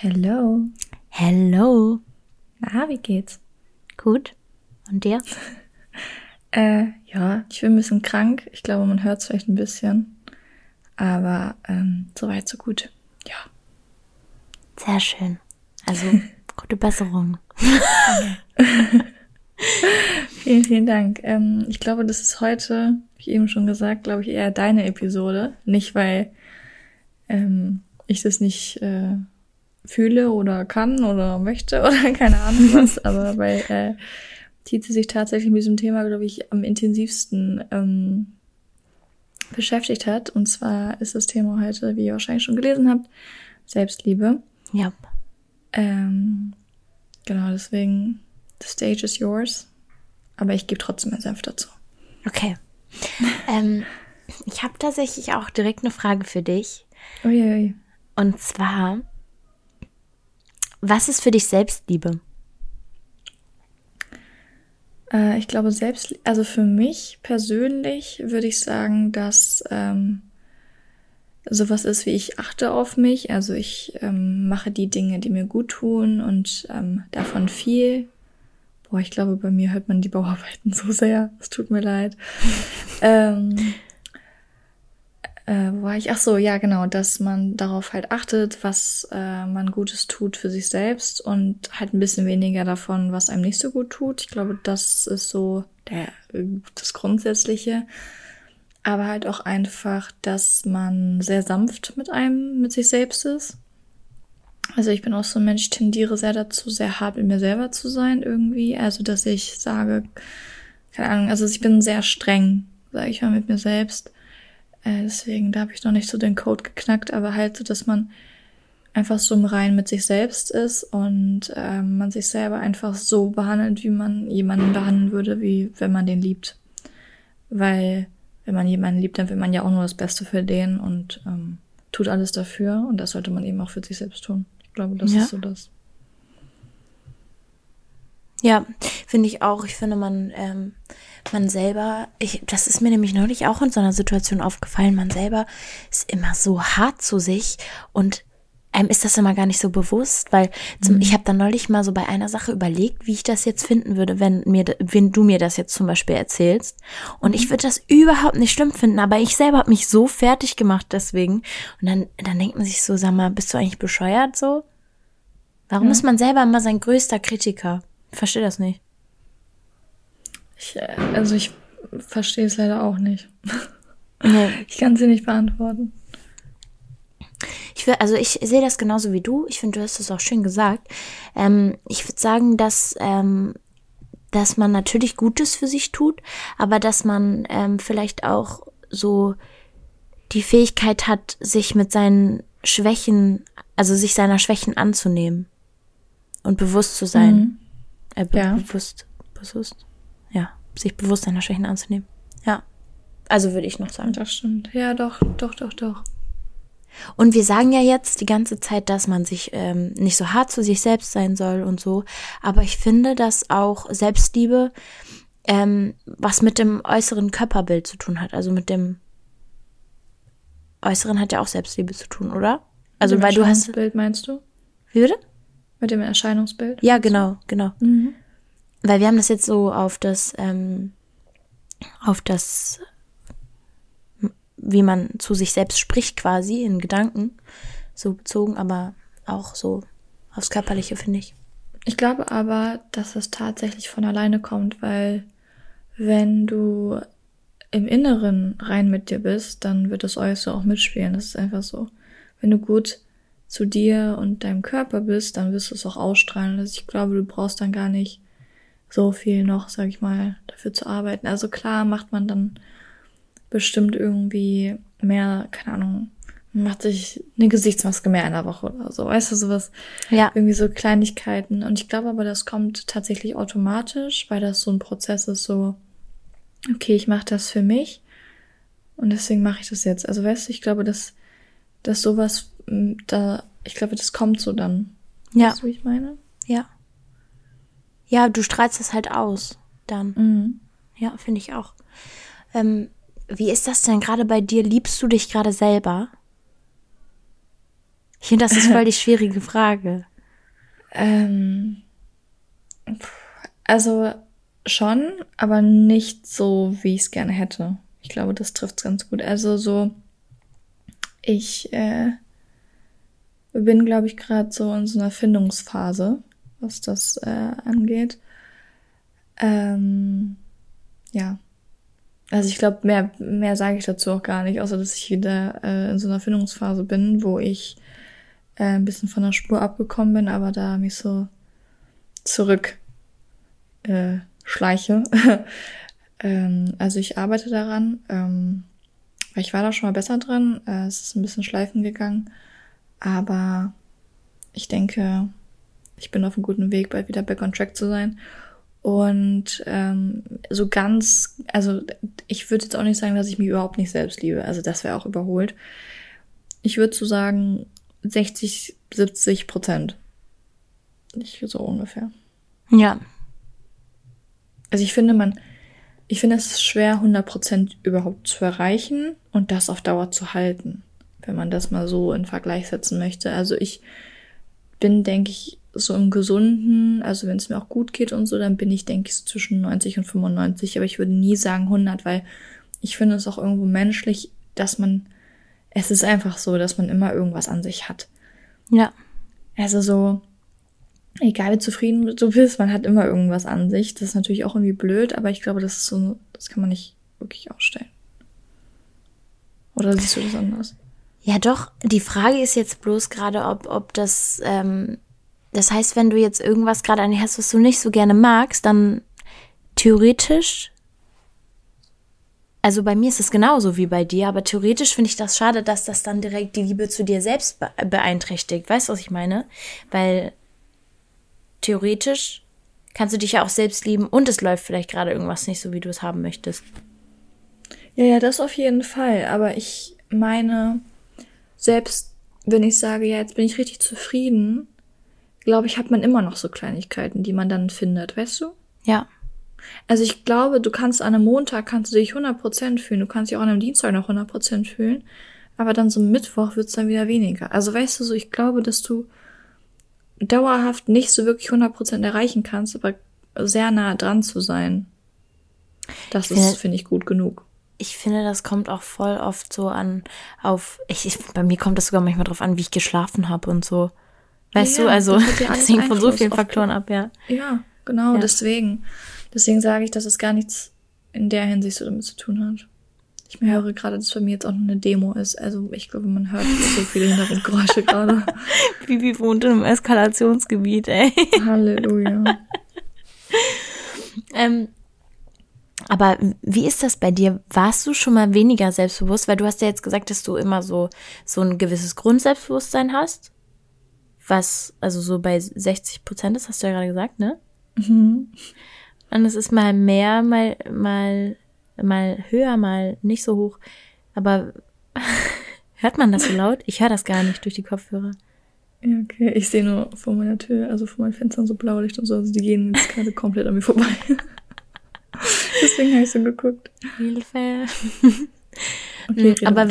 Hello. Hello. Na, wie geht's? Gut. Und dir? Äh, ja, ich bin ein bisschen krank. Ich glaube, man hört es vielleicht ein bisschen. Aber ähm, soweit, so gut. Ja. Sehr schön. Also, gute Besserung. vielen, vielen Dank. Ähm, ich glaube, das ist heute, wie eben schon gesagt, glaube ich, eher deine Episode. Nicht, weil ähm, ich das nicht äh, fühle oder kann oder möchte oder keine Ahnung was, aber weil äh, Tite sich tatsächlich mit diesem Thema, glaube ich, am intensivsten ähm, beschäftigt hat. Und zwar ist das Thema heute, wie ihr wahrscheinlich schon gelesen habt, Selbstliebe. Ja. Ähm, genau, deswegen, the stage is yours. Aber ich gebe trotzdem meinen Senf dazu. Okay. ähm, ich habe tatsächlich auch direkt eine Frage für dich. Uiui. Und zwar, was ist für dich Selbstliebe? Äh, ich glaube, selbst, also für mich persönlich würde ich sagen, dass ähm, sowas ist wie ich achte auf mich. Also ich ähm, mache die Dinge, die mir gut tun und ähm, davon viel. Boah, ich glaube, bei mir hört man die Bauarbeiten so sehr. Es tut mir leid. ähm, äh, wo war ich? Ach so, ja, genau, dass man darauf halt achtet, was äh, man Gutes tut für sich selbst und halt ein bisschen weniger davon, was einem nicht so gut tut. Ich glaube, das ist so der, das Grundsätzliche. Aber halt auch einfach, dass man sehr sanft mit einem, mit sich selbst ist. Also ich bin auch so ein Mensch, ich tendiere sehr dazu, sehr hart mit mir selber zu sein irgendwie. Also dass ich sage, keine Ahnung, also ich bin sehr streng, sage ich mal, mit mir selbst. Äh, deswegen, da habe ich noch nicht so den Code geknackt, aber halt so, dass man einfach so im Rein mit sich selbst ist und äh, man sich selber einfach so behandelt, wie man jemanden behandeln würde, wie wenn man den liebt. Weil wenn man jemanden liebt, dann will man ja auch nur das Beste für den und ähm, tut alles dafür und das sollte man eben auch für sich selbst tun. Ich glaube, das ja. ist so das. Ja, finde ich auch. Ich finde, man, ähm, man selber, ich, das ist mir nämlich neulich auch in so einer Situation aufgefallen, man selber ist immer so hart zu sich und einem ist das immer gar nicht so bewusst, weil zum, mhm. ich habe dann neulich mal so bei einer Sache überlegt, wie ich das jetzt finden würde, wenn mir, wenn du mir das jetzt zum Beispiel erzählst. Und mhm. ich würde das überhaupt nicht schlimm finden, aber ich selber habe mich so fertig gemacht deswegen. Und dann, dann denkt man sich so, sag mal, bist du eigentlich bescheuert so? Warum ja. ist man selber immer sein größter Kritiker? Ich verstehe das nicht. Ich, äh, also ich verstehe es leider auch nicht. Nee. Ich kann sie nicht beantworten. Ich will, also ich sehe das genauso wie du. Ich finde, du hast es auch schön gesagt. Ähm, ich würde sagen, dass, ähm, dass man natürlich Gutes für sich tut, aber dass man ähm, vielleicht auch so die Fähigkeit hat, sich mit seinen Schwächen, also sich seiner Schwächen anzunehmen und bewusst zu sein. Mhm. Äh, be ja. Bewusst, bewusst, ja, sich bewusst seiner Schwächen anzunehmen. Ja, also würde ich noch sagen. Das stimmt. Ja, doch, doch, doch, doch. Und wir sagen ja jetzt die ganze Zeit, dass man sich ähm, nicht so hart zu sich selbst sein soll und so. Aber ich finde, dass auch Selbstliebe ähm, was mit dem äußeren Körperbild zu tun hat. Also mit dem Äußeren hat ja auch Selbstliebe zu tun, oder? Also mit dem weil du hast. Bild meinst du? Wie bitte? Mit dem Erscheinungsbild? Ja, genau, genau. Mhm. Weil wir haben das jetzt so auf das, ähm, auf das, wie man zu sich selbst spricht quasi in Gedanken so bezogen, aber auch so aufs Körperliche, finde ich. Ich glaube aber, dass es tatsächlich von alleine kommt, weil wenn du im Inneren rein mit dir bist, dann wird das Äußere auch mitspielen. Das ist einfach so. Wenn du gut zu dir und deinem Körper bist, dann wirst du es auch ausstrahlen. Also ich glaube, du brauchst dann gar nicht so viel noch, sag ich mal, dafür zu arbeiten. Also klar macht man dann bestimmt irgendwie mehr, keine Ahnung, macht sich eine Gesichtsmaske mehr in der Woche oder so. Weißt du, sowas. Ja. Irgendwie so Kleinigkeiten. Und ich glaube aber, das kommt tatsächlich automatisch, weil das so ein Prozess ist, so, okay, ich mache das für mich und deswegen mache ich das jetzt. Also weißt du, ich glaube, dass, dass sowas da, ich glaube, das kommt so dann. Ja. Weißt du, wie ich meine? Ja. Ja, du strahlst das halt aus dann. Mhm. Ja, finde ich auch. Ähm, wie ist das denn gerade bei dir? Liebst du dich gerade selber? Ich finde, das ist voll die schwierige Frage. Ähm, also schon, aber nicht so, wie ich es gerne hätte. Ich glaube, das trifft es ganz gut. Also so, ich äh, bin, glaube ich, gerade so in so einer Findungsphase, was das äh, angeht. Ähm, ja. Also ich glaube, mehr, mehr sage ich dazu auch gar nicht, außer dass ich wieder äh, in so einer Findungsphase bin, wo ich äh, ein bisschen von der Spur abgekommen bin, aber da mich so zurück äh, schleiche. ähm, also ich arbeite daran. Ähm, weil ich war da schon mal besser drin. Äh, es ist ein bisschen schleifen gegangen. Aber ich denke, ich bin auf einem guten Weg, bald wieder back on track zu sein. Und ähm, so ganz, also ich würde jetzt auch nicht sagen, dass ich mich überhaupt nicht selbst liebe. Also das wäre auch überholt. Ich würde so sagen 60, 70 Prozent. Ich so ungefähr. Ja. Also ich finde, man, ich finde es ist schwer, 100 Prozent überhaupt zu erreichen und das auf Dauer zu halten, wenn man das mal so in Vergleich setzen möchte. Also ich bin, denke ich, so im Gesunden, also wenn es mir auch gut geht und so, dann bin ich, denke ich, so zwischen 90 und 95, aber ich würde nie sagen 100, weil ich finde es auch irgendwo menschlich, dass man, es ist einfach so, dass man immer irgendwas an sich hat. Ja. Also so, egal wie zufrieden du bist, man hat immer irgendwas an sich. Das ist natürlich auch irgendwie blöd, aber ich glaube, das ist so, das kann man nicht wirklich ausstellen. Oder siehst du das anders? Ja, doch. Die Frage ist jetzt bloß gerade, ob, ob das, ähm, das heißt, wenn du jetzt irgendwas gerade an dir hast, was du nicht so gerne magst, dann theoretisch, also bei mir ist es genauso wie bei dir, aber theoretisch finde ich das schade, dass das dann direkt die Liebe zu dir selbst beeinträchtigt. Weißt du, was ich meine? Weil theoretisch kannst du dich ja auch selbst lieben und es läuft vielleicht gerade irgendwas nicht so, wie du es haben möchtest. Ja, ja, das auf jeden Fall. Aber ich meine, selbst wenn ich sage, ja, jetzt bin ich richtig zufrieden, glaube ich, hat man immer noch so Kleinigkeiten, die man dann findet, weißt du? Ja. Also ich glaube, du kannst an einem Montag kannst du dich 100% fühlen, du kannst dich auch an einem Dienstag noch 100% fühlen, aber dann so Mittwoch wird's dann wieder weniger. Also weißt du so, ich glaube, dass du dauerhaft nicht so wirklich 100% erreichen kannst, aber sehr nah dran zu sein. Das ist, finde ich, gut genug. Ich finde, das kommt auch voll oft so an, auf, ich, ich bei mir kommt das sogar manchmal drauf an, wie ich geschlafen habe und so. Weißt ja, du, also das, hängt von so vielen Faktoren ab, ja. Ja, genau, ja. deswegen. Deswegen sage ich, dass es gar nichts in der Hinsicht so damit zu tun hat. Ich höre gerade, dass bei mir jetzt auch noch eine Demo ist. Also ich glaube, man hört so viele Hintergrundgeräusche gerade. Bibi wohnt in einem Eskalationsgebiet, ey. Halleluja. ähm, aber wie ist das bei dir? Warst du schon mal weniger selbstbewusst? Weil du hast ja jetzt gesagt, dass du immer so, so ein gewisses Grundselbstbewusstsein hast. Was, also so bei 60 Prozent ist, hast du ja gerade gesagt, ne? Mhm. Und es ist mal mehr, mal, mal mal höher, mal nicht so hoch. Aber hört man das so laut? Ich höre das gar nicht durch die Kopfhörer. Ja, okay. Ich sehe nur vor meiner Tür, also vor meinen Fenstern so Blaulicht und so. Also die gehen jetzt gerade komplett an mir vorbei. Deswegen habe ich so geguckt. Hilfe. okay, Aber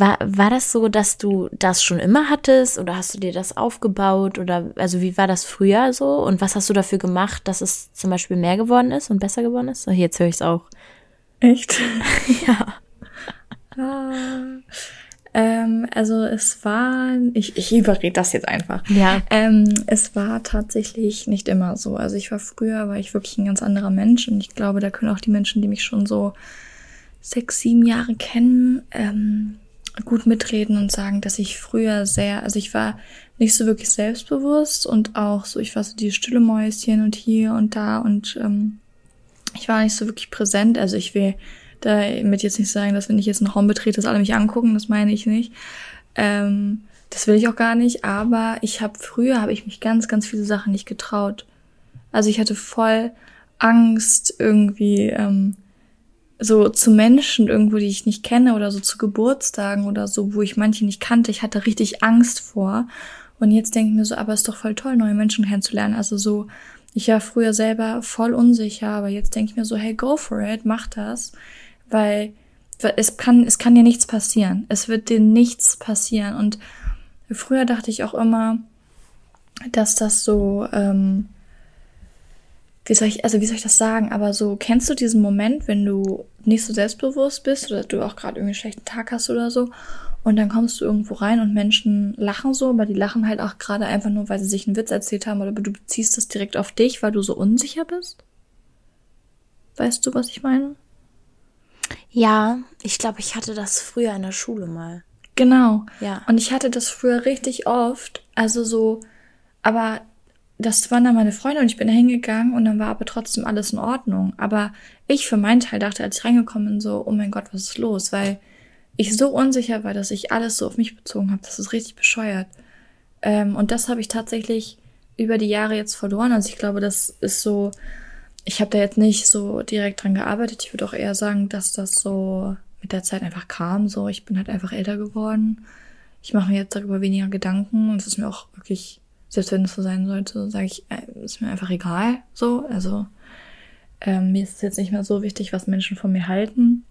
war, war das so, dass du das schon immer hattest oder hast du dir das aufgebaut oder also wie war das früher so und was hast du dafür gemacht, dass es zum Beispiel mehr geworden ist und besser geworden ist? Jetzt höre ich es auch. Echt? ja. Ah. Ähm, also es war, ich, ich überrede das jetzt einfach. Ja. Ähm, es war tatsächlich nicht immer so. Also ich war früher, war ich wirklich ein ganz anderer Mensch und ich glaube, da können auch die Menschen, die mich schon so sechs, sieben Jahre kennen, ähm, gut mitreden und sagen, dass ich früher sehr, also ich war nicht so wirklich selbstbewusst und auch so, ich war so die stille Mäuschen und hier und da und ähm, ich war nicht so wirklich präsent. Also ich will damit jetzt nicht sagen, dass wenn ich jetzt einen Raum betrete, dass alle mich angucken. Das meine ich nicht. Ähm, das will ich auch gar nicht. Aber ich habe früher habe ich mich ganz, ganz viele Sachen nicht getraut. Also ich hatte voll Angst irgendwie ähm, so zu Menschen irgendwo, die ich nicht kenne oder so zu Geburtstagen oder so, wo ich manche nicht kannte. Ich hatte richtig Angst vor. Und jetzt denke ich mir so, aber ist doch voll toll, neue Menschen kennenzulernen. Also so ich war früher selber voll unsicher, aber jetzt denke ich mir so, hey, go for it, mach das, weil es kann, es kann dir nichts passieren. Es wird dir nichts passieren und Früher dachte ich auch immer, dass das so, ähm, wie soll ich, also wie soll ich das sagen, aber so, kennst du diesen Moment, wenn du nicht so selbstbewusst bist oder du auch gerade irgendwie einen schlechten Tag hast oder so und dann kommst du irgendwo rein und Menschen lachen so, aber die lachen halt auch gerade einfach nur, weil sie sich einen Witz erzählt haben oder du beziehst das direkt auf dich, weil du so unsicher bist? Weißt du, was ich meine? Ja, ich glaube, ich hatte das früher in der Schule mal. Genau. Ja. Und ich hatte das früher richtig oft. Also so, aber das waren dann meine Freunde und ich bin da hingegangen und dann war aber trotzdem alles in Ordnung. Aber ich für meinen Teil dachte, als ich reingekommen bin, so, oh mein Gott, was ist los? Weil ich so unsicher war, dass ich alles so auf mich bezogen habe. Das ist richtig bescheuert. Ähm, und das habe ich tatsächlich über die Jahre jetzt verloren. Also ich glaube, das ist so, ich habe da jetzt nicht so direkt dran gearbeitet. Ich würde auch eher sagen, dass das so mit der Zeit einfach kam. So, ich bin halt einfach älter geworden. Ich mache mir jetzt darüber weniger Gedanken und es ist mir auch wirklich, selbst wenn es so sein sollte, sage ich, äh, ist mir einfach egal. So, also ähm, mir ist es jetzt nicht mehr so wichtig, was Menschen von mir halten.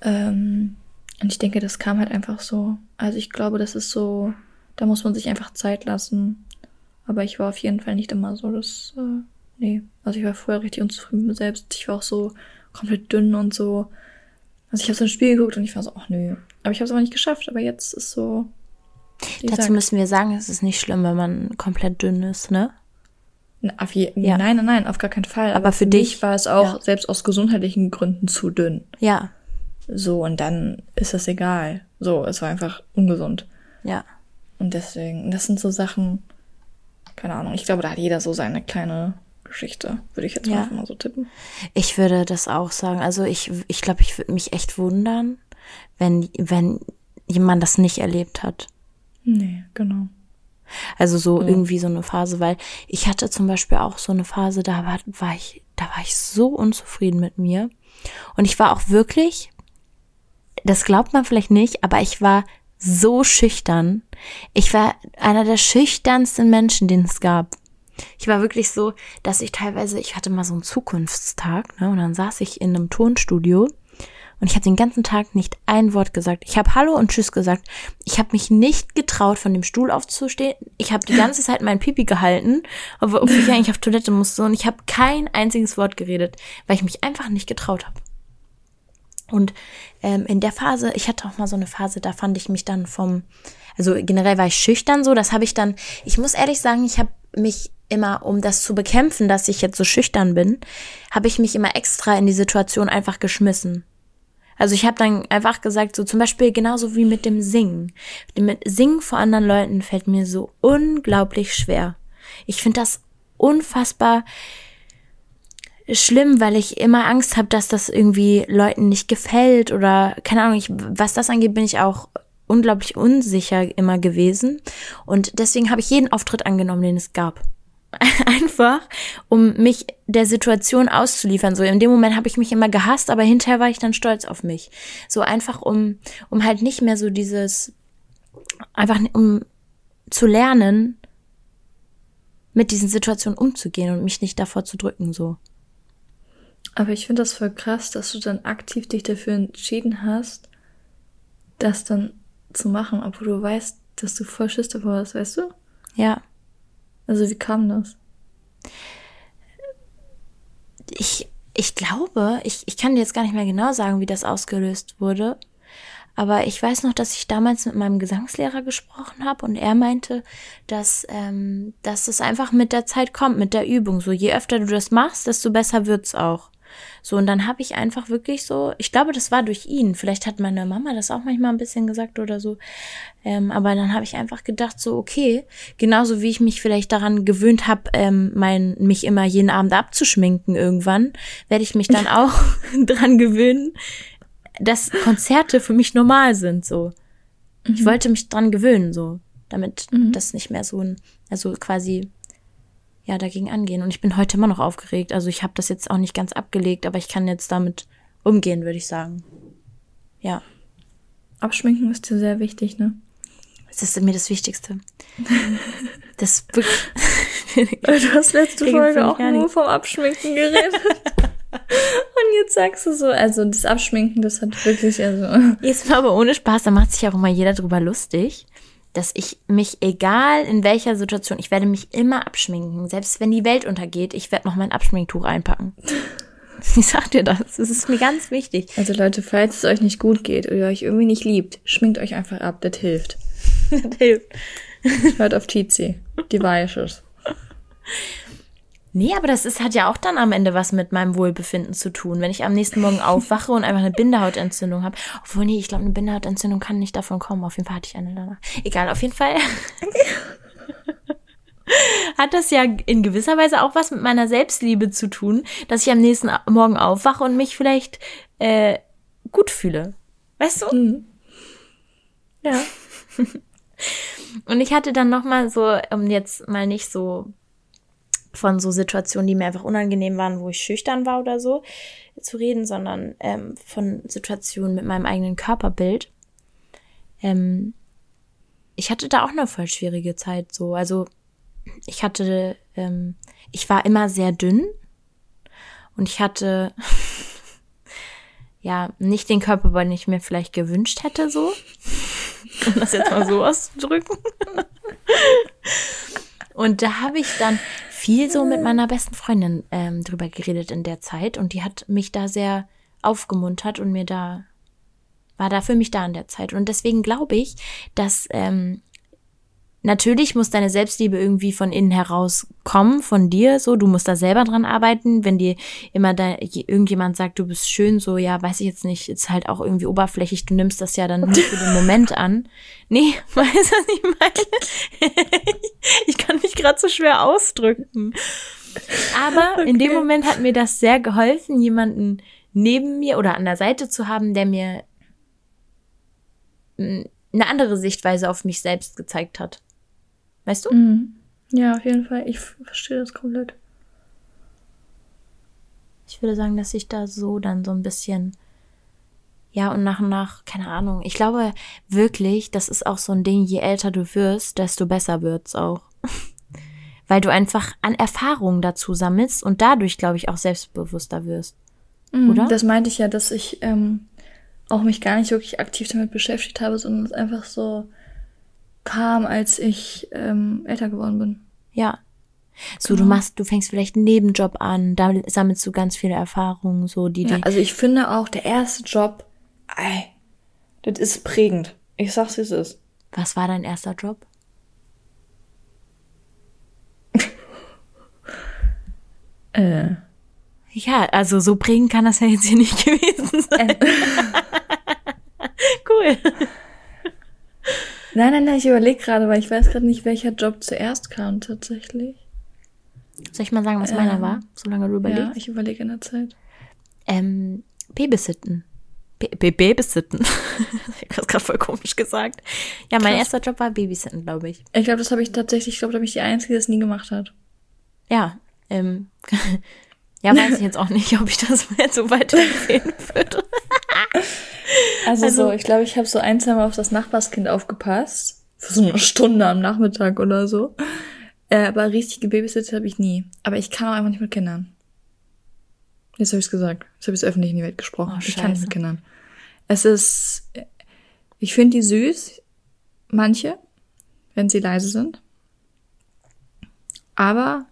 Ähm, und ich denke, das kam halt einfach so. Also ich glaube, das ist so, da muss man sich einfach Zeit lassen. Aber ich war auf jeden Fall nicht immer so, dass äh, Nee, also ich war vorher richtig unzufrieden mit mir selbst. Ich war auch so komplett dünn und so. Also ich habe so ein Spiel geguckt und ich war so, ach nö. Aber ich habe es aber nicht geschafft. Aber jetzt ist so. Dazu sagt, müssen wir sagen, es ist nicht schlimm, wenn man komplett dünn ist, ne? Auf je, ja. Nein, nein, nein, auf gar keinen Fall. Aber, aber für, für dich war es auch ja. selbst aus gesundheitlichen Gründen zu dünn. Ja. So, und dann ist das egal. So, es war einfach ungesund. Ja. Und deswegen, das sind so Sachen, keine Ahnung, ich glaube, da hat jeder so seine kleine Geschichte, würde ich jetzt ja. mal so tippen. Ich würde das auch sagen. Also ich, ich glaube, ich würde mich echt wundern, wenn, wenn jemand das nicht erlebt hat. Nee, genau. Also so ja. irgendwie so eine Phase, weil ich hatte zum Beispiel auch so eine Phase, da war, war ich, da war ich so unzufrieden mit mir. Und ich war auch wirklich, das glaubt man vielleicht nicht, aber ich war so schüchtern. Ich war einer der schüchternsten Menschen, den es gab. Ich war wirklich so, dass ich teilweise, ich hatte mal so einen Zukunftstag, ne, und dann saß ich in einem Tonstudio und ich habe den ganzen Tag nicht ein Wort gesagt. Ich habe Hallo und Tschüss gesagt. Ich habe mich nicht getraut, von dem Stuhl aufzustehen. Ich habe die ganze Zeit meinen Pipi gehalten, obwohl ich eigentlich auf Toilette musste. Und ich habe kein einziges Wort geredet, weil ich mich einfach nicht getraut habe. Und ähm, in der Phase, ich hatte auch mal so eine Phase, da fand ich mich dann vom, also generell war ich schüchtern so, das habe ich dann, ich muss ehrlich sagen, ich habe mich immer, um das zu bekämpfen, dass ich jetzt so schüchtern bin, habe ich mich immer extra in die Situation einfach geschmissen. Also ich habe dann einfach gesagt, so zum Beispiel genauso wie mit dem Singen. Mit Singen vor anderen Leuten fällt mir so unglaublich schwer. Ich finde das unfassbar schlimm, weil ich immer Angst habe, dass das irgendwie Leuten nicht gefällt oder keine Ahnung, ich, was das angeht, bin ich auch unglaublich unsicher immer gewesen und deswegen habe ich jeden Auftritt angenommen, den es gab. einfach, um mich der Situation auszuliefern. So in dem Moment habe ich mich immer gehasst, aber hinterher war ich dann stolz auf mich. So einfach, um, um halt nicht mehr so dieses, einfach um zu lernen, mit diesen Situationen umzugehen und mich nicht davor zu drücken, so. Aber ich finde das voll krass, dass du dann aktiv dich dafür entschieden hast, das dann zu machen, obwohl du weißt, dass du voll Schiss davor hast, weißt du? Ja. Also wie kam das? Ich, ich glaube, ich, ich kann dir jetzt gar nicht mehr genau sagen, wie das ausgelöst wurde. Aber ich weiß noch, dass ich damals mit meinem Gesangslehrer gesprochen habe und er meinte, dass, ähm, dass es einfach mit der Zeit kommt, mit der Übung. So je öfter du das machst, desto besser wird's auch. So, und dann habe ich einfach wirklich so, ich glaube, das war durch ihn. Vielleicht hat meine Mama das auch manchmal ein bisschen gesagt oder so. Ähm, aber dann habe ich einfach gedacht, so, okay, genauso wie ich mich vielleicht daran gewöhnt habe, ähm, mein, mich immer jeden Abend abzuschminken irgendwann, werde ich mich dann auch dran gewöhnen, dass Konzerte für mich normal sind, so. Mhm. Ich wollte mich dran gewöhnen, so, damit mhm. das nicht mehr so ein, also quasi ja, dagegen angehen. Und ich bin heute immer noch aufgeregt. Also ich habe das jetzt auch nicht ganz abgelegt, aber ich kann jetzt damit umgehen, würde ich sagen. Ja. Abschminken ist dir sehr wichtig, ne? Das ist mir das Wichtigste. Das wirklich. du hast letzte Folge auch nur vom Abschminken geredet. Und jetzt sagst du so, also das Abschminken, das hat wirklich, also. Jetzt mal aber ohne Spaß, da macht sich auch immer jeder drüber lustig. Dass ich mich, egal in welcher Situation, ich werde mich immer abschminken. Selbst wenn die Welt untergeht, ich werde noch mein Abschminktuch einpacken. Ich sag dir das. Das ist mir ganz wichtig. Also Leute, falls es euch nicht gut geht oder ihr euch irgendwie nicht liebt, schminkt euch einfach ab. Das hilft. das hilft. Hört auf Tizi. Die Weiches. Nee, aber das ist, hat ja auch dann am Ende was mit meinem Wohlbefinden zu tun. Wenn ich am nächsten Morgen aufwache und einfach eine Bindehautentzündung habe. Obwohl, nee, ich glaube, eine Bindehautentzündung kann nicht davon kommen. Auf jeden Fall hatte ich eine danach. Egal, auf jeden Fall. hat das ja in gewisser Weise auch was mit meiner Selbstliebe zu tun, dass ich am nächsten Morgen aufwache und mich vielleicht äh, gut fühle. Weißt du? Mhm. Ja. und ich hatte dann noch mal so, um jetzt mal nicht so von so Situationen, die mir einfach unangenehm waren, wo ich schüchtern war oder so, zu reden, sondern ähm, von Situationen mit meinem eigenen Körperbild. Ähm, ich hatte da auch eine voll schwierige Zeit so. Also ich hatte, ähm, ich war immer sehr dünn und ich hatte ja nicht den Körper, den ich mir vielleicht gewünscht hätte, so. Um das jetzt mal so auszudrücken. Und da habe ich dann viel so mit meiner besten Freundin ähm, drüber geredet in der Zeit und die hat mich da sehr aufgemuntert und mir da war da für mich da in der Zeit. Und deswegen glaube ich, dass ähm, Natürlich muss deine Selbstliebe irgendwie von innen heraus kommen, von dir, so. Du musst da selber dran arbeiten. Wenn dir immer da irgendjemand sagt, du bist schön, so, ja, weiß ich jetzt nicht, ist halt auch irgendwie oberflächlich. Du nimmst das ja dann nur für den Moment an. Nee, weiß was ich meine? ich kann mich gerade so schwer ausdrücken. Aber okay. in dem Moment hat mir das sehr geholfen, jemanden neben mir oder an der Seite zu haben, der mir eine andere Sichtweise auf mich selbst gezeigt hat. Weißt du? Mhm. Ja, auf jeden Fall. Ich verstehe das komplett. Ich würde sagen, dass ich da so dann so ein bisschen, ja, und nach und nach, keine Ahnung. Ich glaube wirklich, das ist auch so ein Ding, je älter du wirst, desto besser wird's auch. Weil du einfach an Erfahrungen dazu sammelst und dadurch, glaube ich, auch selbstbewusster wirst. Mhm, Oder? Das meinte ich ja, dass ich ähm, auch mich gar nicht wirklich aktiv damit beschäftigt habe, sondern es einfach so kam, als ich ähm, älter geworden bin. Ja. So, genau. du machst, du fängst vielleicht einen Nebenjob an, da sammelst du ganz viele Erfahrungen, so die, ja, Also ich finde auch, der erste Job, ey, das ist prägend. Ich sag's, wie es ist. Was war dein erster Job? äh. Ja, also so prägend kann das ja jetzt hier nicht gewesen sein. Äh. cool. Nein, nein, nein, ich überlege gerade, weil ich weiß gerade nicht, welcher Job zuerst kam tatsächlich. Soll ich mal sagen, was ähm, meiner war, solange du überlegst? Ja, ich überlege in der Zeit. Ähm, Babysitten. B Babysitten. ich habe gerade voll komisch gesagt. Ja, mein Krass. erster Job war Babysitten, glaube ich. Ich glaube, das habe ich tatsächlich, ich glaube, da bin ich die Einzige, die das nie gemacht hat. Ja, ähm, ja, weiß ich jetzt auch nicht, ob ich das jetzt so weiterempfehlen würde. Also, also so, ich glaube, ich habe so ein, zwei Mal auf das Nachbarskind aufgepasst. Für so eine Stunde am Nachmittag oder so. Äh, aber richtige Babysitter habe ich nie. Aber ich kann auch einfach nicht mit Kindern. Jetzt habe ich es gesagt. Jetzt habe ich es öffentlich in die Welt gesprochen. Oh, ich kann nicht mit Kindern. Es ist, ich finde die süß, manche, wenn sie leise sind. Aber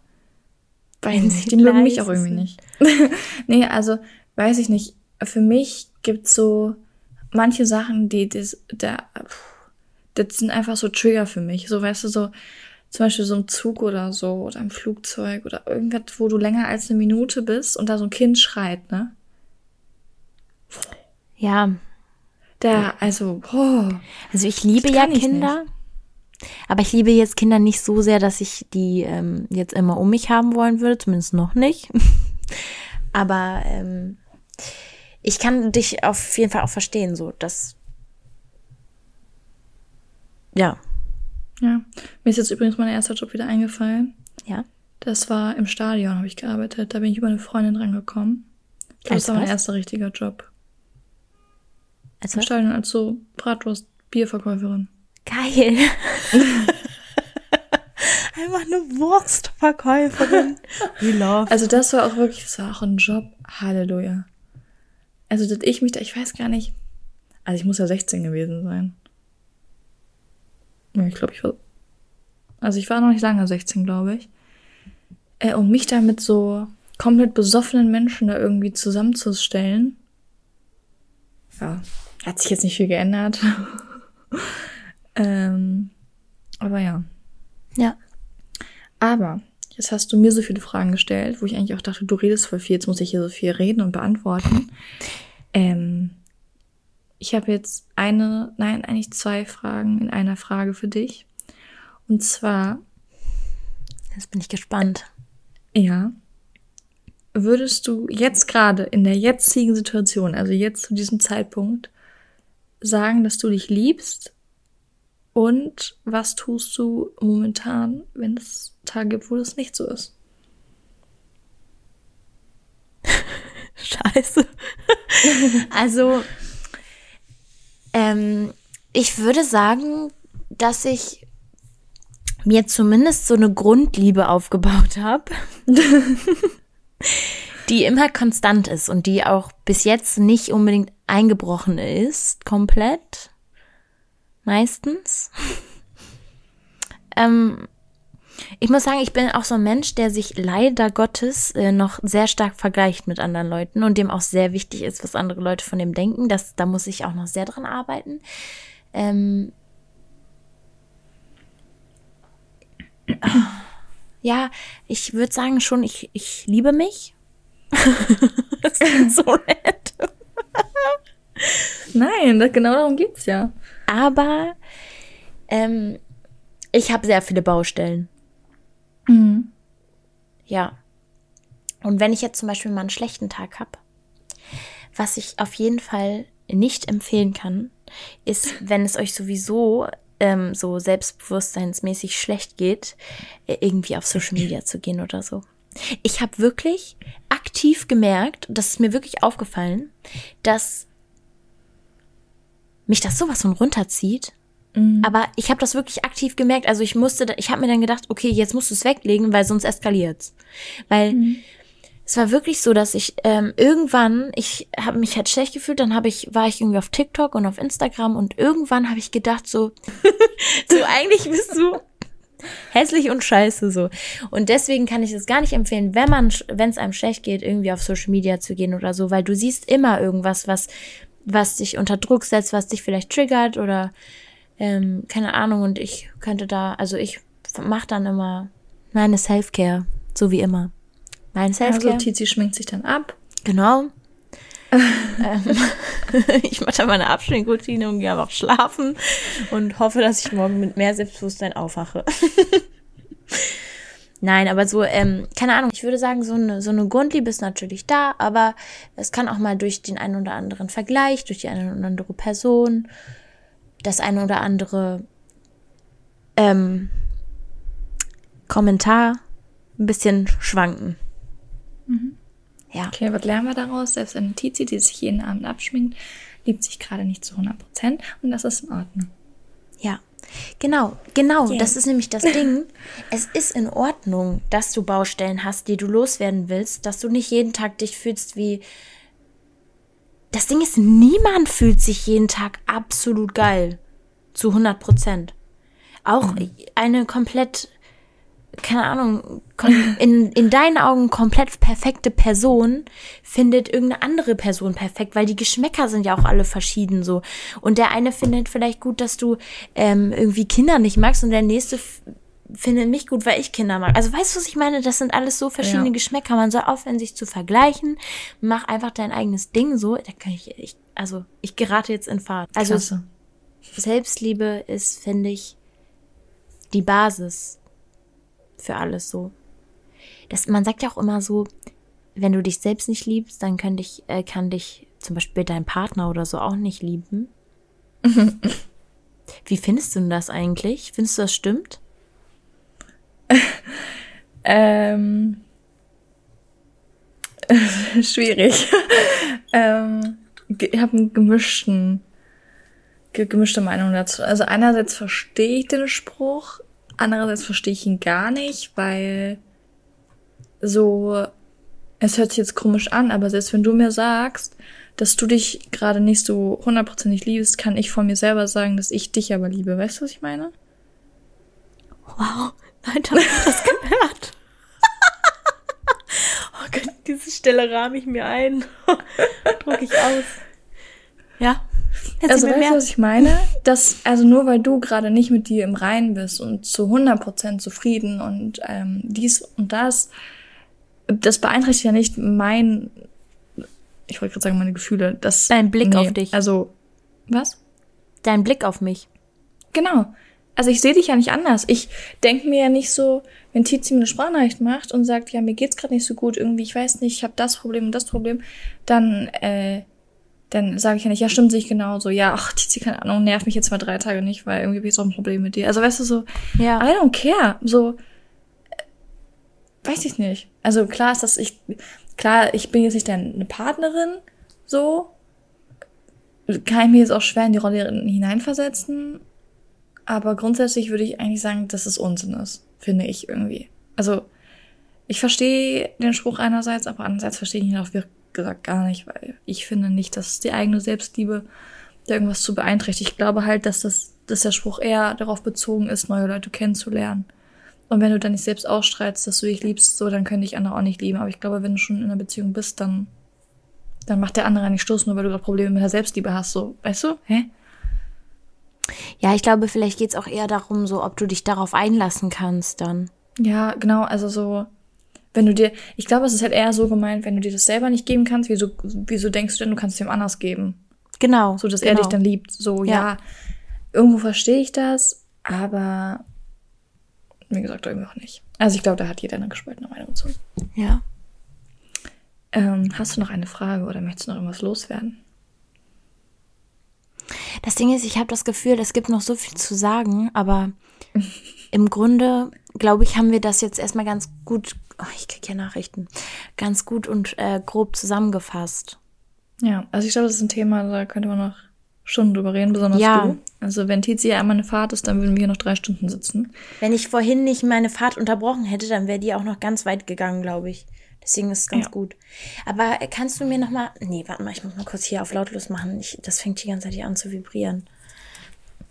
wenn sie die mögen mich auch irgendwie nicht. nee, also weiß ich nicht. Für mich gibt's so manche Sachen, die das, da, das sind einfach so Trigger für mich. So, weißt du, so, zum Beispiel so ein Zug oder so, oder ein Flugzeug oder irgendwas, wo du länger als eine Minute bist und da so ein Kind schreit, ne? Ja. Da, also, oh, Also ich liebe ja Kinder. Nicht. Aber ich liebe jetzt Kinder nicht so sehr, dass ich die ähm, jetzt immer um mich haben wollen würde, zumindest noch nicht. Aber ähm, ich kann dich auf jeden Fall auch verstehen, so dass. Ja. Ja. Mir ist jetzt übrigens mein erster Job wieder eingefallen. Ja. Das war im Stadion, habe ich gearbeitet. Da bin ich über eine Freundin rangekommen. Ich glaube, das war mein erster richtiger Job. Als Im Stadion als so Bratwurst, Bierverkäuferin. Geil. Einfach eine Wurstverkäuferin. We love. Also das war auch wirklich, das war auch ein Job. Halleluja. Also, dass ich mich da, ich weiß gar nicht. Also, ich muss ja 16 gewesen sein. Ja, ich glaube, ich war. Also ich war noch nicht lange 16, glaube ich. Äh, und mich da mit so komplett besoffenen Menschen da irgendwie zusammenzustellen. Ja, hat sich jetzt nicht viel geändert. ähm, aber ja. Ja. Aber jetzt hast du mir so viele Fragen gestellt, wo ich eigentlich auch dachte, du redest voll viel, jetzt muss ich hier so viel reden und beantworten. Ähm, ich habe jetzt eine, nein, eigentlich zwei Fragen in einer Frage für dich. Und zwar. Jetzt bin ich gespannt. Ja. Würdest du jetzt gerade in der jetzigen Situation, also jetzt zu diesem Zeitpunkt, sagen, dass du dich liebst? Und was tust du momentan, wenn es Tage gibt, wo das nicht so ist? Scheiße. also, ähm, ich würde sagen, dass ich mir zumindest so eine Grundliebe aufgebaut habe, die immer konstant ist und die auch bis jetzt nicht unbedingt eingebrochen ist, komplett. Meistens. ähm, ich muss sagen, ich bin auch so ein Mensch, der sich leider Gottes äh, noch sehr stark vergleicht mit anderen Leuten und dem auch sehr wichtig ist, was andere Leute von dem denken. Das, da muss ich auch noch sehr dran arbeiten. Ähm, ja, ich würde sagen schon, ich, ich liebe mich. das ist so nett. Nein, das, genau darum geht's ja. Aber ähm, ich habe sehr viele Baustellen. Mhm. Ja. Und wenn ich jetzt zum Beispiel mal einen schlechten Tag habe, was ich auf jeden Fall nicht empfehlen kann, ist, wenn es euch sowieso ähm, so selbstbewusstseinsmäßig schlecht geht, äh, irgendwie auf Social Media zu gehen oder so. Ich habe wirklich aktiv gemerkt, das ist mir wirklich aufgefallen, dass mich das sowas von runterzieht. Mhm. Aber ich habe das wirklich aktiv gemerkt. Also ich musste, ich habe mir dann gedacht, okay, jetzt musst du es weglegen, weil sonst eskaliert's. Weil Mhm. es war wirklich so, dass ich ähm, irgendwann, ich habe mich halt schlecht gefühlt, dann habe ich, war ich irgendwie auf TikTok und auf Instagram und irgendwann habe ich gedacht so, so eigentlich bist du hässlich und scheiße so. Und deswegen kann ich es gar nicht empfehlen, wenn man, wenn es einem schlecht geht, irgendwie auf Social Media zu gehen oder so, weil du siehst immer irgendwas, was, was dich unter Druck setzt, was dich vielleicht triggert oder ähm, keine Ahnung. Und ich könnte da, also ich mache dann immer meine Self-Care, so wie immer. Mein Self-Care. Also Tizi schminkt sich dann ab. Genau. ähm, ich mache dann meine Abschminkroutine und gehe einfach schlafen und hoffe, dass ich morgen mit mehr Selbstbewusstsein aufwache. Nein, aber so, ähm, keine Ahnung, ich würde sagen, so eine, so eine Grundliebe ist natürlich da, aber es kann auch mal durch den einen oder anderen Vergleich, durch die eine oder andere Person, das eine oder andere ähm, Kommentar ein bisschen schwanken. Ja. Okay, was lernen wir daraus? Selbst eine Tizi, die sich jeden Abend abschminkt, liebt sich gerade nicht zu 100 Prozent und das ist in Ordnung. Ja, genau, genau. Yeah. Das ist nämlich das Ding. Es ist in Ordnung, dass du Baustellen hast, die du loswerden willst, dass du nicht jeden Tag dich fühlst wie. Das Ding ist, niemand fühlt sich jeden Tag absolut geil. Zu 100 Prozent. Auch eine komplett, keine Ahnung, in, in deinen Augen komplett perfekte Person findet irgendeine andere Person perfekt, weil die Geschmäcker sind ja auch alle verschieden so. Und der eine findet vielleicht gut, dass du ähm, irgendwie Kinder nicht magst und der nächste findet mich gut, weil ich Kinder mag. Also weißt du, was ich meine? Das sind alles so verschiedene Ja. Geschmäcker. Man soll aufhören, sich zu vergleichen. Mach einfach dein eigenes Ding so. Da kann ich, ich also ich gerate jetzt in Fahrt. Also Klasse. Selbstliebe ist, finde ich, die Basis für alles so. Das, man sagt ja auch immer so, wenn du dich selbst nicht liebst, dann kann dich, äh, kann dich zum Beispiel dein Partner oder so auch nicht lieben. Wie findest du denn das eigentlich? Findest du das stimmt? Ähm, schwierig. ähm, ich habe einen gemischten, ge gemischte Meinung dazu. Also einerseits verstehe ich den Spruch, andererseits verstehe ich ihn gar nicht, weil so, es hört sich jetzt komisch an, aber selbst wenn du mir sagst, dass du dich gerade nicht so hundertprozentig liebst, kann ich von mir selber sagen, dass ich dich aber liebe. Weißt du, was ich meine? Wow, Leute, habt ihr das gehört? oh Gott, diese Stelle rahme ich mir ein. Druck ich aus. Ja. Also weißt du, was ich meine? Dass, also nur weil du gerade nicht mit dir im Reinen bist und zu 100% zufrieden und ähm, dies und das, das beeinträchtigt ja nicht mein, ich wollte gerade sagen, meine Gefühle. Das, Dein Blick nee, auf dich. Also, was? Dein Blick auf mich. Genau. Also ich sehe dich ja nicht anders. Ich denke mir ja nicht so, wenn Tizi mir eine Sprachnachricht macht und sagt, ja, mir geht's gerade nicht so gut, irgendwie, ich weiß nicht, ich habe das Problem und das Problem, dann, äh, dann sage ich ja nicht, ja, stimmt sich genauso. Ja, ach, Tizi, keine Ahnung, nerv mich jetzt mal drei Tage nicht, weil irgendwie habe ich jetzt auch ein Problem mit dir. Also weißt du so, ja. I don't care. So, äh, weiß ich nicht. Also klar ist das, ich, klar, ich bin jetzt nicht deine Partnerin, so, kann ich mir jetzt auch schwer in die Rolle hineinversetzen, aber grundsätzlich würde ich eigentlich sagen, dass es Unsinn ist, finde ich irgendwie. Also, ich verstehe den Spruch einerseits, aber andererseits verstehe ich ihn auch wie gesagt gar nicht, weil ich finde nicht, dass die eigene Selbstliebe da irgendwas zu beeinträchtigt. Ich glaube halt, dass das, dass der Spruch eher darauf bezogen ist, neue Leute kennenzulernen. Und wenn du dann nicht selbst ausstrahlst, dass du dich liebst, so, dann können dich andere auch nicht lieben. Aber ich glaube, wenn du schon in einer Beziehung bist, dann, dann macht der andere nicht Stoß, nur weil du gerade Probleme mit der Selbstliebe hast, so, weißt du? Hä? Ja, ich glaube, vielleicht geht's auch eher darum, so, ob du dich darauf einlassen kannst dann. Ja, genau, also so, wenn du dir, ich glaube, es ist halt eher so gemeint, wenn du dir das selber nicht geben kannst, wieso, wieso denkst du denn, du kannst es dem anders geben? Genau. So, dass genau. er dich dann liebt. So, ja, ja irgendwo verstehe ich das, aber wie gesagt, irgendwie auch nicht. Also ich glaube, da hat jeder eine gespaltene Meinung zu. Ja. Ähm, hast du noch eine Frage oder möchtest du noch irgendwas loswerden? Das Ding ist, ich habe das Gefühl, es gibt noch so viel zu sagen, aber im Grunde, glaube ich, haben wir das jetzt erstmal ganz gut, oh, ich kriege ja Nachrichten, ganz gut und äh, grob zusammengefasst. Ja, also ich glaube, das ist ein Thema, da könnte man noch Stunden drüber reden, besonders ja. du. Also wenn Tizi einmal eine Fahrt ist, dann würden wir hier noch drei Stunden sitzen. Wenn ich vorhin nicht meine Fahrt unterbrochen hätte, dann wäre die auch noch ganz weit gegangen, glaube ich. Deswegen ist es ganz ja. gut. Aber kannst du mir noch mal, nee, warte mal, ich muss mal kurz hier auf lautlos machen. Ich, das fängt die ganze Zeit hier an zu vibrieren.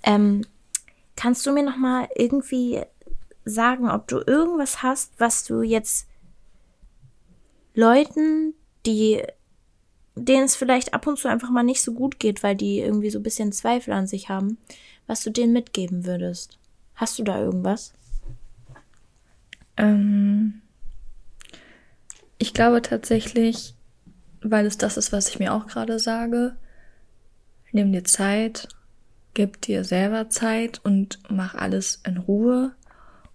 Ähm, kannst du mir noch mal irgendwie sagen, ob du irgendwas hast, was du jetzt Leuten, die denen es vielleicht ab und zu einfach mal nicht so gut geht, weil die irgendwie so ein bisschen Zweifel an sich haben, was du denen mitgeben würdest? Hast du da irgendwas? Ähm, ich glaube tatsächlich, weil es das ist, was ich mir auch gerade sage, nimm dir Zeit, gib dir selber Zeit und mach alles in Ruhe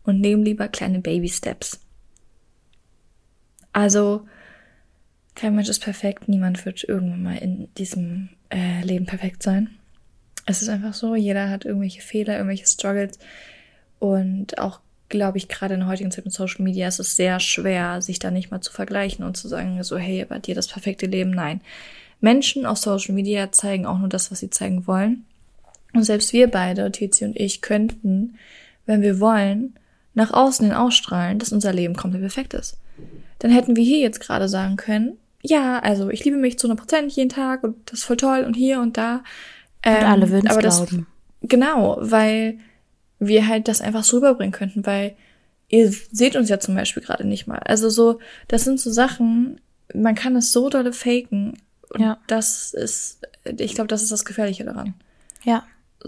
und nimm lieber kleine Baby Steps. Also, kein Mensch ist perfekt, niemand wird irgendwann mal in diesem äh, Leben perfekt sein. Es ist einfach so, jeder hat irgendwelche Fehler, irgendwelche Struggles und auch glaube ich, gerade in der heutigen Zeit mit Social Media ist es sehr schwer, sich da nicht mal zu vergleichen und zu sagen, so, hey, bei dir das perfekte Leben. Nein. Menschen auf Social Media zeigen auch nur das, was sie zeigen wollen. Und selbst wir beide, Tizi und ich, könnten, wenn wir wollen, nach außen hin ausstrahlen, dass unser Leben komplett perfekt ist. Dann hätten wir hier jetzt gerade sagen können, ja, also ich liebe mich zu 100 Prozent jeden Tag und das ist voll toll und hier und da. Ähm, und alle würden es glauben. Genau, weil wir halt das einfach so rüberbringen könnten, weil ihr seht uns ja zum Beispiel gerade nicht mal. Also so, das sind so Sachen, man kann es so dolle faken. Und ja. das ist, ich glaube, das ist das Gefährliche daran. Ja.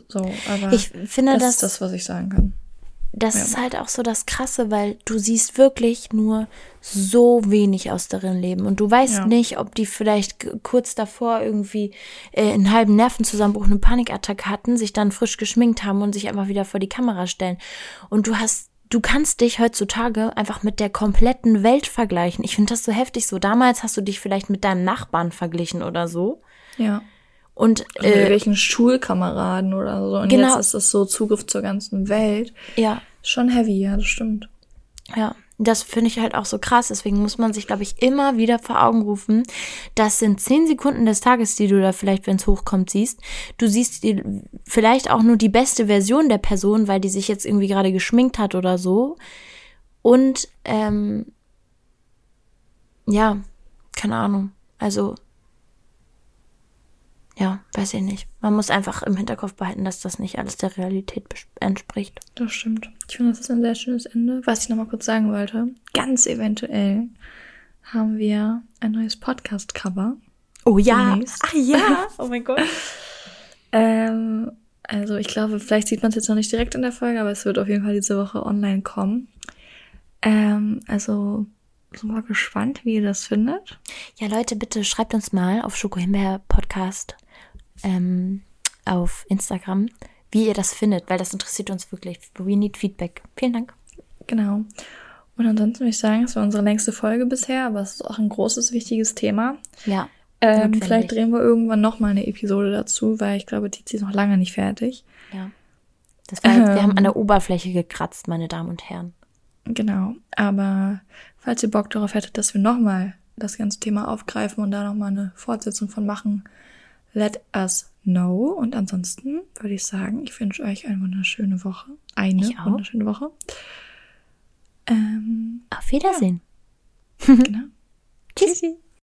So, aber ich finde, das dass, ist das, was ich sagen kann das ja. ist halt auch so das Krasse, weil du siehst wirklich nur so wenig aus deren Leben und du weißt ja. nicht, ob die vielleicht kurz davor irgendwie äh, einen halben Nervenzusammenbruch, eine Panikattacke hatten, sich dann frisch geschminkt haben und sich einfach wieder vor die Kamera stellen. Und du hast, du kannst dich heutzutage einfach mit der kompletten Welt vergleichen. Ich finde das so heftig. So damals hast du dich vielleicht mit deinem Nachbarn verglichen oder so. Ja. Und äh, welchen Schulkameraden oder so. Und genau. jetzt ist es so Zugriff zur ganzen Welt. Ja. Schon heavy, ja, das stimmt. Ja, das finde ich halt auch so krass. Deswegen muss man sich, glaube ich, immer wieder vor Augen rufen. Das sind zehn Sekunden des Tages, die du da vielleicht, wenn es hochkommt, siehst. Du siehst die, vielleicht auch nur die beste Version der Person, weil die sich jetzt irgendwie gerade geschminkt hat oder so. Und ähm, ja, keine Ahnung. Also ja, weiß ich nicht. Man muss einfach im Hinterkopf behalten, dass das nicht alles der Realität entspricht. Das stimmt. Ich finde, das ist ein sehr schönes Ende. Was ich noch mal kurz sagen wollte, ganz eventuell haben wir ein neues Podcast-Cover. Oh ja. Demnächst. Ach ja. Oh mein Gott. Ähm, also ich glaube, vielleicht sieht man es jetzt noch nicht direkt in der Folge, aber es wird auf jeden Fall diese Woche online kommen. Ähm, also sind wir gespannt, wie ihr das findet. Ja, Leute, bitte schreibt uns mal auf Schokohimbeer Podcast ähm, auf Instagram, wie ihr das findet, weil das interessiert uns wirklich. We need Feedback. Vielen Dank. Genau. Und ansonsten würde ich sagen, es war unsere längste Folge bisher, aber es ist auch ein großes, wichtiges Thema. Ja. Ähm, vielleicht drehen wir irgendwann noch mal eine Episode dazu, weil ich glaube, die ist noch lange nicht fertig. Ja. Das war jetzt, wir haben Ähm. an der Oberfläche gekratzt, meine Damen und Herren. Genau. Aber falls ihr Bock darauf hättet, dass wir noch mal das ganze Thema aufgreifen und da noch mal eine Fortsetzung von machen, let us know. Und ansonsten würde ich sagen, ich wünsche euch eine wunderschöne Woche. Eine wunderschöne Woche. Ähm, Auf Wiedersehen. genau. Tschüssi.